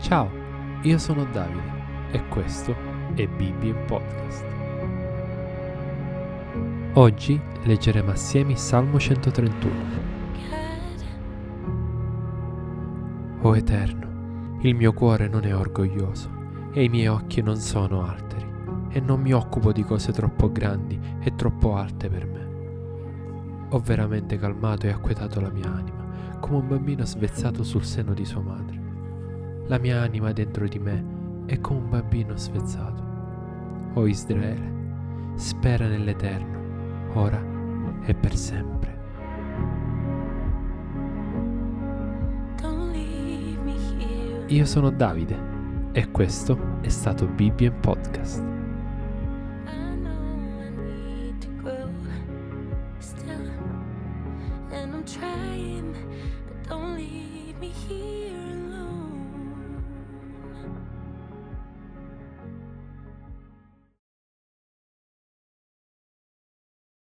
Ciao, io sono Davide e questo è Bibbia in Podcast. Oggi leggeremo assieme il Salmo 131. O Eterno, il mio cuore non è orgoglioso e i miei occhi non sono alteri e non mi occupo di cose troppo grandi e troppo alte per me. Ho veramente calmato e acquetato la mia anima, come un bambino svezzato sul seno di sua madre la mia anima dentro di me è come un bambino svezzato. O oh Israele, spera nell'Eterno, ora e per sempre. Io sono Davide e questo è stato Bibbia in Podcast. trying